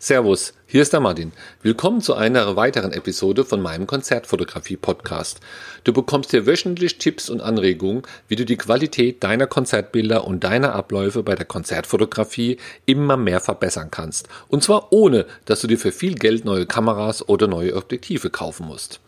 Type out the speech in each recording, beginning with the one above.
Servus, hier ist der Martin. Willkommen zu einer weiteren Episode von meinem Konzertfotografie-Podcast. Du bekommst hier wöchentlich Tipps und Anregungen, wie du die Qualität deiner Konzertbilder und deiner Abläufe bei der Konzertfotografie immer mehr verbessern kannst. Und zwar ohne, dass du dir für viel Geld neue Kameras oder neue Objektive kaufen musst.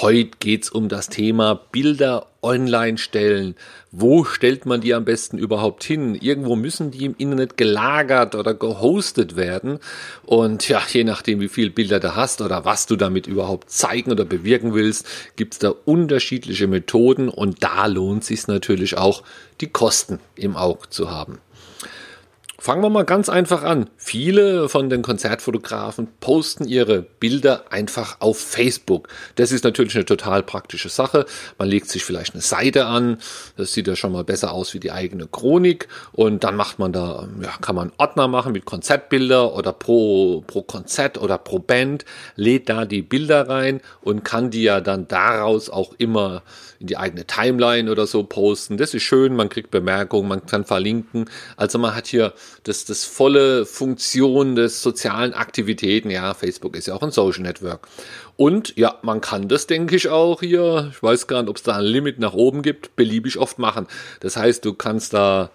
Heute geht's um das Thema Bilder online stellen. Wo stellt man die am besten überhaupt hin? Irgendwo müssen die im Internet gelagert oder gehostet werden. Und ja, je nachdem, wie viele Bilder du hast oder was du damit überhaupt zeigen oder bewirken willst, gibt's da unterschiedliche Methoden und da lohnt sich natürlich auch, die Kosten im Auge zu haben. Fangen wir mal ganz einfach an. Viele von den Konzertfotografen posten ihre Bilder einfach auf Facebook. Das ist natürlich eine total praktische Sache. Man legt sich vielleicht eine Seite an, das sieht ja schon mal besser aus wie die eigene Chronik und dann macht man da, ja, kann man Ordner machen mit Konzertbilder oder pro, pro Konzert oder pro Band, lädt da die Bilder rein und kann die ja dann daraus auch immer in die eigene Timeline oder so posten. Das ist schön, man kriegt Bemerkungen, man kann verlinken. Also man hat hier das, das volle Funktion des sozialen Aktivitäten. Ja, Facebook ist ja auch ein Social Network. Und ja, man kann das, denke ich, auch hier, ich weiß gar nicht, ob es da ein Limit nach oben gibt, beliebig oft machen. Das heißt, du kannst da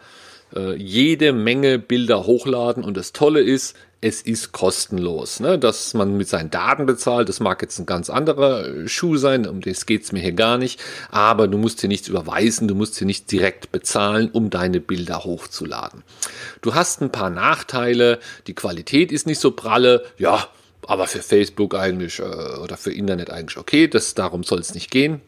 äh, jede Menge Bilder hochladen und das Tolle ist, es ist kostenlos. Ne? Dass man mit seinen Daten bezahlt, das mag jetzt ein ganz anderer Schuh sein, um das geht's mir hier gar nicht. Aber du musst hier nichts überweisen, du musst hier nicht direkt bezahlen, um deine Bilder hochzuladen. Du hast ein paar Nachteile, die Qualität ist nicht so pralle, ja, aber für Facebook eigentlich äh, oder für Internet eigentlich okay, das, darum soll es nicht gehen.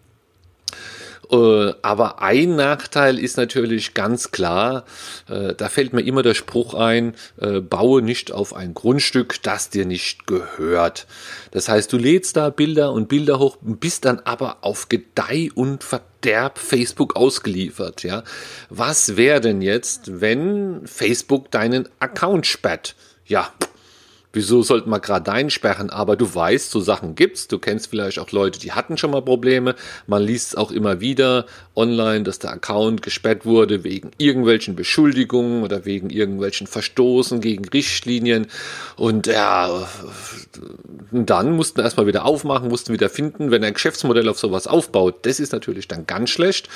Äh, aber ein Nachteil ist natürlich ganz klar, äh, da fällt mir immer der Spruch ein, äh, baue nicht auf ein Grundstück, das dir nicht gehört. Das heißt, du lädst da Bilder und Bilder hoch, bist dann aber auf Gedeih und Verderb Facebook ausgeliefert. Ja, was wäre denn jetzt, wenn Facebook deinen Account sperrt? Ja, wieso sollte man gerade deinen sperren? Aber du weißt, so Sachen gibt's. Du kennst vielleicht auch Leute, die hatten schon mal Probleme. Man liest es auch immer wieder online, dass der Account gesperrt wurde wegen irgendwelchen Beschuldigungen oder wegen irgendwelchen Verstoßen gegen Richtlinien. Und ja, dann mussten wir erstmal wieder aufmachen, mussten wieder finden, wenn ein Geschäftsmodell auf sowas aufbaut. Das ist natürlich dann ganz schlecht,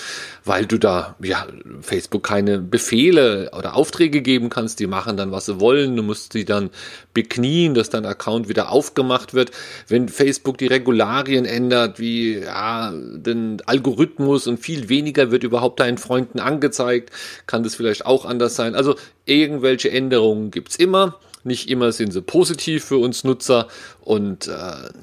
weil du da, ja, Facebook keine Befehle oder Aufträge geben kannst. Die machen dann, was sie wollen. Du musst sie dann beknicken Knien, dass dein Account wieder aufgemacht wird. Wenn Facebook die Regularien ändert, wie ja, den Algorithmus und viel weniger wird überhaupt deinen Freunden angezeigt, kann das vielleicht auch anders sein. Also irgendwelche Änderungen gibt es immer. Nicht immer sind sie positiv für uns Nutzer. Und äh,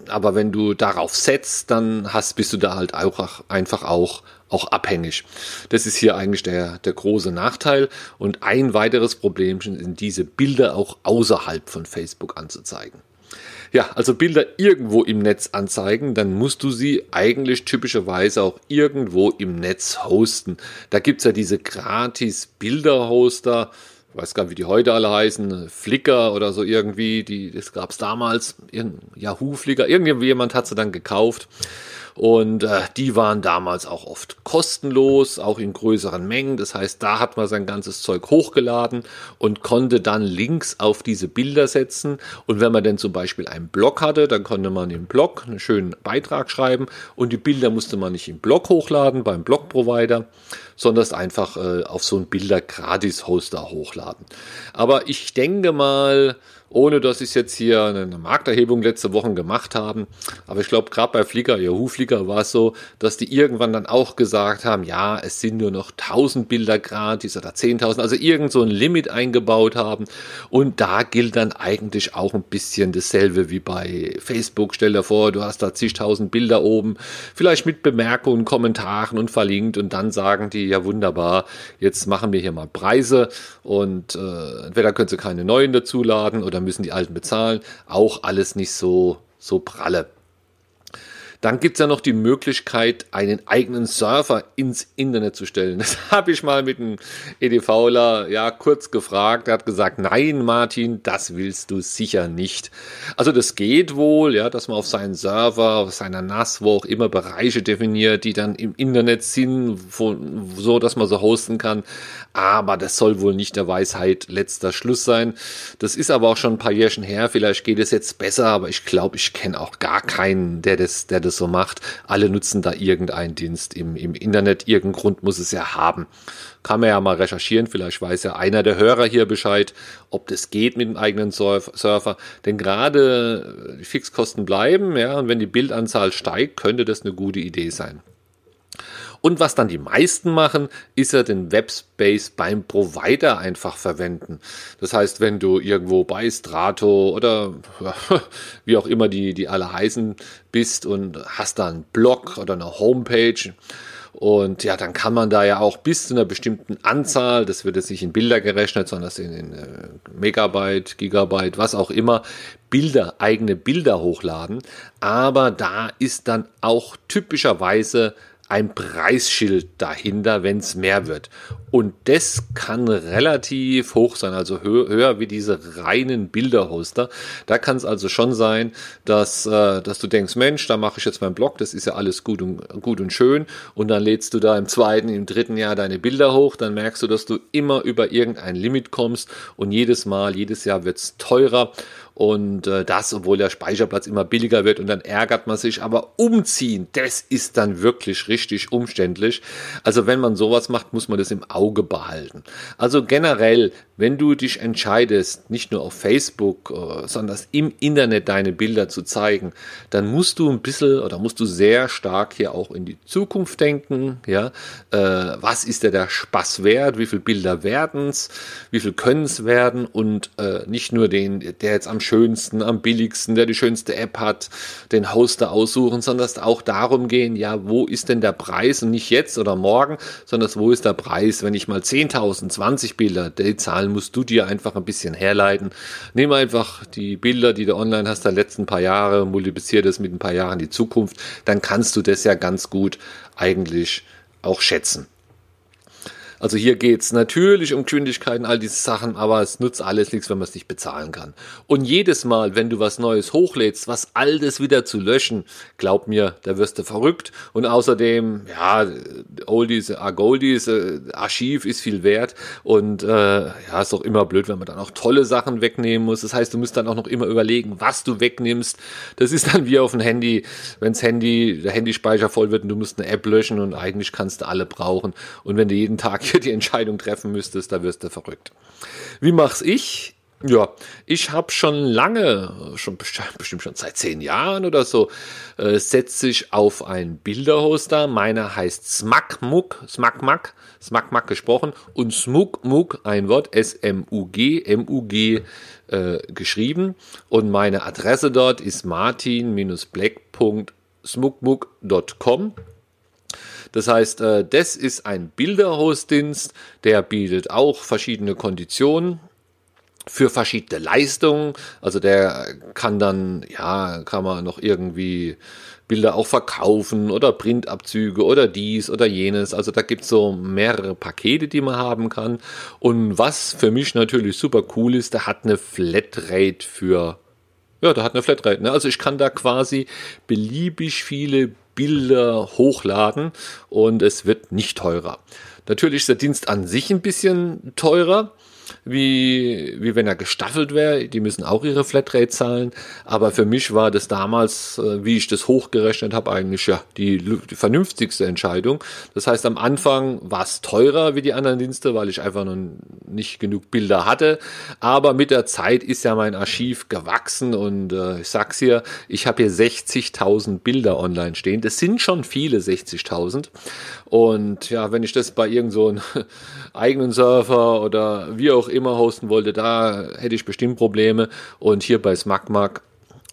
aber wenn du darauf setzt, dann hast, bist du da halt auch einfach auch auch abhängig. Das ist hier eigentlich der, der große Nachteil. Und ein weiteres Problem sind diese Bilder auch außerhalb von Facebook anzuzeigen. Ja, also Bilder irgendwo im Netz anzeigen, dann musst du sie eigentlich typischerweise auch irgendwo im Netz hosten. Da gibt's ja diese gratis Bilderhoster, ich weiß gar nicht, wie die heute alle heißen, Flickr oder so irgendwie, die, das gab's damals, Yahoo Flickr, irgendjemand hat sie dann gekauft. Und äh, die waren damals auch oft kostenlos, auch in größeren Mengen. Das heißt, da hat man sein ganzes Zeug hochgeladen und konnte dann Links auf diese Bilder setzen. Und wenn man denn zum Beispiel einen Blog hatte, dann konnte man im Blog einen schönen Beitrag schreiben und die Bilder musste man nicht im Blog hochladen beim Blog-Provider, sondern es einfach äh, auf so einen Bilder-Gratis-Hoster hochladen. Aber ich denke mal, ohne dass ich jetzt hier eine Markterhebung letzte Woche gemacht haben. Aber ich glaube, gerade bei Flickr, Yahoo Flickr war es so, dass die irgendwann dann auch gesagt haben, ja, es sind nur noch 1000 Bilder gratis oder 10.000, also irgend so ein Limit eingebaut haben. Und da gilt dann eigentlich auch ein bisschen dasselbe wie bei Facebook. Stell dir vor, du hast da zigtausend Bilder oben, vielleicht mit Bemerkungen, Kommentaren und verlinkt und dann sagen die, ja wunderbar, jetzt machen wir hier mal Preise und äh, entweder können sie keine neuen dazuladen oder müssen die alten bezahlen. Auch alles nicht so, so pralle. Dann gibt es ja noch die Möglichkeit, einen eigenen Server ins Internet zu stellen. Das habe ich mal mit einem EDVler ja kurz gefragt. Er hat gesagt, nein, Martin, das willst du sicher nicht. Also das geht wohl, ja, dass man auf seinen Server, auf seiner NAS, wo auch immer Bereiche definiert, die dann im Internet sind, wo, so dass man so hosten kann. Aber das soll wohl nicht der Weisheit letzter Schluss sein. Das ist aber auch schon ein paar Jährchen her. Vielleicht geht es jetzt besser, aber ich glaube, ich kenne auch gar keinen, der das, der das so macht. Alle nutzen da irgendeinen Dienst im, im Internet. Irgendeinen Grund muss es ja haben. Kann man ja mal recherchieren. Vielleicht weiß ja einer der Hörer hier Bescheid, ob das geht mit dem eigenen Surfer. Denn gerade die Fixkosten bleiben, ja, und wenn die Bildanzahl steigt, könnte das eine gute Idee sein. Und was dann die meisten machen, ist ja den Webspace beim Provider einfach verwenden. Das heißt, wenn du irgendwo bei Strato oder wie auch immer die, die alle heißen bist und hast da einen Blog oder eine Homepage, und ja, dann kann man da ja auch bis zu einer bestimmten Anzahl, das wird jetzt nicht in Bilder gerechnet, sondern in, in äh, Megabyte, Gigabyte, was auch immer, Bilder, eigene Bilder hochladen. Aber da ist dann auch typischerweise ein Preisschild dahinter, wenn es mehr wird. Und das kann relativ hoch sein, also hö höher wie diese reinen Bilderhoster. Da kann es also schon sein, dass, äh, dass du denkst, Mensch, da mache ich jetzt meinen Blog, das ist ja alles gut und, gut und schön. Und dann lädst du da im zweiten, im dritten Jahr deine Bilder hoch, dann merkst du, dass du immer über irgendein Limit kommst und jedes Mal, jedes Jahr wird es teurer. Und äh, das, obwohl der Speicherplatz immer billiger wird und dann ärgert man sich. Aber umziehen, das ist dann wirklich richtig umständlich. Also wenn man sowas macht, muss man das im Auge behalten. Also generell, wenn du dich entscheidest, nicht nur auf Facebook, äh, sondern im Internet deine Bilder zu zeigen, dann musst du ein bisschen oder musst du sehr stark hier auch in die Zukunft denken. Ja, äh, was ist der, der Spaß wert? Wie viele Bilder werden es? Wie viel können es werden? Und äh, nicht nur den, der jetzt am schönsten, am billigsten, der die schönste App hat, den Hoster aussuchen, sondern es auch darum gehen, ja, wo ist denn der Preis und nicht jetzt oder morgen, sondern wo ist der Preis, wenn ich mal 10.000, 20 Bilder, die Zahlen musst du dir einfach ein bisschen herleiten. Nimm einfach die Bilder, die du online hast, der letzten paar Jahre, multipliziere das mit ein paar Jahren die Zukunft, dann kannst du das ja ganz gut eigentlich auch schätzen. Also hier geht's natürlich um Geschwindigkeiten, all diese Sachen, aber es nutzt alles nichts, wenn man es nicht bezahlen kann. Und jedes Mal, wenn du was Neues hochlädst, was Altes wieder zu löschen, glaub mir, da wirst du verrückt. Und außerdem, ja, Oldies are Goldies, äh, Archiv ist viel wert. Und äh, ja, ist doch immer blöd, wenn man dann auch tolle Sachen wegnehmen muss. Das heißt, du musst dann auch noch immer überlegen, was du wegnimmst. Das ist dann wie auf dem Handy, wenns Handy, der Handyspeicher voll wird und du musst eine App löschen und eigentlich kannst du alle brauchen. Und wenn du jeden Tag hier die Entscheidung treffen müsstest, da wirst du verrückt. Wie mach's ich? Ja, ich habe schon lange, schon bestimmt schon seit zehn Jahren oder so, äh, setze ich auf einen Bilderhoster. Meiner heißt SmackMuck, SmackMack, SmackMack gesprochen und SmugMug, ein Wort, S-M-U-G, M-U-G äh, geschrieben. Und meine Adresse dort ist martin-black.smugmug.com. Das heißt, äh, das ist ein Bilderhostdienst, der bietet auch verschiedene Konditionen für verschiedene Leistungen. Also der kann dann, ja, kann man noch irgendwie Bilder auch verkaufen oder Printabzüge oder dies oder jenes. Also da gibt es so mehrere Pakete, die man haben kann. Und was für mich natürlich super cool ist, der hat eine Flatrate für ja, der hat eine Flatrate. Ne? Also ich kann da quasi beliebig viele Bilder hochladen und es wird nicht teurer. Natürlich ist der Dienst an sich ein bisschen teurer, wie, wie wenn er gestaffelt wäre. Die müssen auch ihre Flatrate zahlen. Aber für mich war das damals, äh, wie ich das hochgerechnet habe, eigentlich ja die, die vernünftigste Entscheidung. Das heißt, am Anfang war es teurer wie die anderen Dienste, weil ich einfach noch nicht genug Bilder hatte. Aber mit der Zeit ist ja mein Archiv gewachsen und äh, ich sag's hier, ich habe hier 60.000 Bilder online stehen. Das sind schon viele 60.000. Und ja, wenn ich das bei irgendeinem so eigenen Server oder wie auch immer hosten wollte, da hätte ich bestimmt Probleme. Und hier bei SmackMack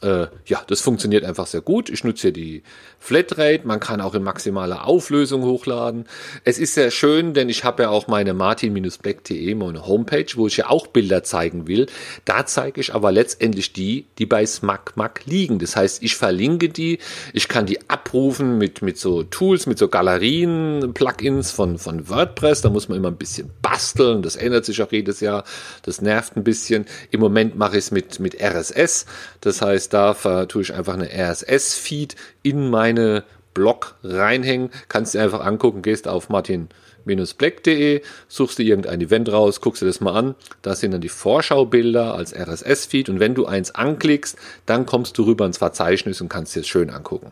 Äh, ja, das funktioniert einfach sehr gut. Ich nutze hier die Flatrate. Man kann auch in maximaler Auflösung hochladen. Es ist sehr schön, denn ich habe ja auch meine martin-black.de, meine Homepage, wo ich ja auch Bilder zeigen will. Da zeige ich aber letztendlich die, die bei SmackMack liegen. Das heißt, ich verlinke die. Ich kann die abrufen mit, mit so Tools, mit so Galerien, Plugins von, von WordPress. Da muss man immer ein bisschen basteln. Das ändert sich auch jedes Jahr. Das nervt ein bisschen. Im Moment mache ich es mit, mit RSS. Das heißt, da tue ich einfach eine RSS-Feed in meine Blog reinhängen. Kannst du einfach angucken, gehst auf Martin black.de, suchst dir irgendein Event raus, guckst dir das mal an. Da sind dann die Vorschaubilder als RSS-Feed und wenn du eins anklickst, dann kommst du rüber ins Verzeichnis und kannst dir das schön angucken.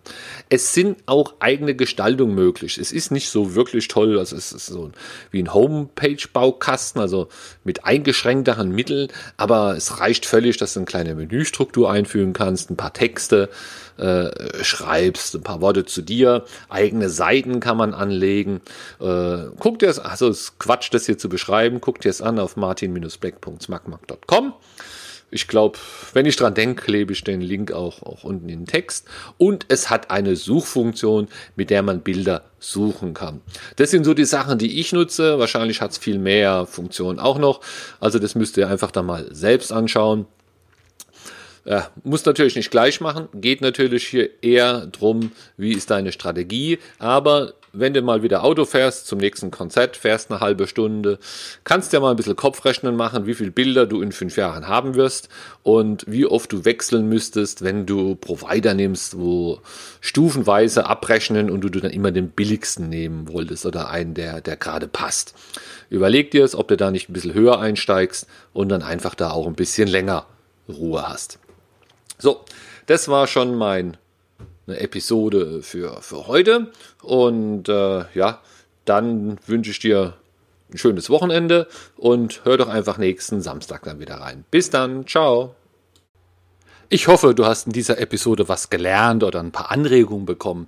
Es sind auch eigene Gestaltungen möglich. Es ist nicht so wirklich toll, also es ist so wie ein Homepage-Baukasten, also mit eingeschränkteren Mitteln, aber es reicht völlig, dass du eine kleine Menüstruktur einfügen kannst, ein paar Texte, äh, schreibst, ein paar Worte zu dir, eigene Seiten kann man anlegen. Äh, guck dir es, also es ist Quatsch, das hier zu beschreiben, guck dir es an auf martin-black.smackmark.com. Ich glaube, wenn ich dran denke, klebe ich den Link auch, auch unten in den Text. Und es hat eine Suchfunktion, mit der man Bilder suchen kann. Das sind so die Sachen, die ich nutze. Wahrscheinlich hat es viel mehr Funktionen auch noch. Also das müsst ihr einfach da mal selbst anschauen. Ja, muss natürlich nicht gleich machen, geht natürlich hier eher drum, wie ist deine Strategie, aber wenn du mal wieder Auto fährst zum nächsten Konzert, fährst eine halbe Stunde, kannst ja mal ein bisschen Kopfrechnen machen, wie viele Bilder du in fünf Jahren haben wirst und wie oft du wechseln müsstest, wenn du Provider nimmst, wo stufenweise abrechnen und du dann immer den billigsten nehmen wolltest oder einen, der, der gerade passt. Überleg dir es, ob du da nicht ein bisschen höher einsteigst und dann einfach da auch ein bisschen länger Ruhe hast. So, das war schon mein eine Episode für, für heute. Und äh, ja, dann wünsche ich dir ein schönes Wochenende und hör doch einfach nächsten Samstag dann wieder rein. Bis dann, ciao. Ich hoffe, du hast in dieser Episode was gelernt oder ein paar Anregungen bekommen.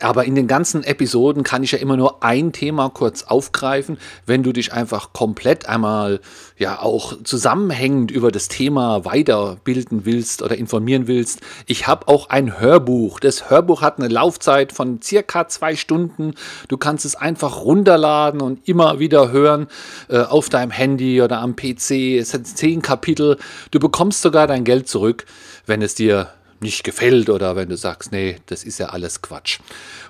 Aber in den ganzen Episoden kann ich ja immer nur ein Thema kurz aufgreifen, wenn du dich einfach komplett einmal ja auch zusammenhängend über das Thema weiterbilden willst oder informieren willst. Ich habe auch ein Hörbuch. Das Hörbuch hat eine Laufzeit von circa zwei Stunden. Du kannst es einfach runterladen und immer wieder hören äh, auf deinem Handy oder am PC. Es sind zehn Kapitel. Du bekommst sogar dein Geld zurück, wenn es dir nicht gefällt oder wenn du sagst, nee, das ist ja alles Quatsch.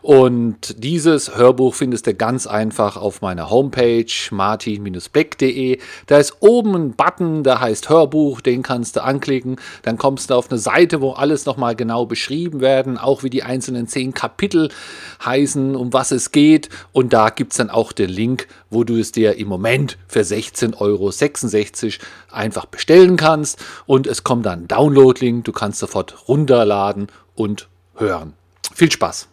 Und dieses Hörbuch findest du ganz einfach auf meiner Homepage martin-beck.de. Da ist oben ein Button, der heißt Hörbuch, den kannst du anklicken. Dann kommst du auf eine Seite, wo alles nochmal genau beschrieben werden, auch wie die einzelnen zehn Kapitel heißen, um was es geht. Und da gibt es dann auch den Link, wo du es dir im Moment für 16,66 Euro einfach bestellen kannst. Und es kommt dann Download-Link, du kannst sofort runter runterladen und hören. Viel Spaß!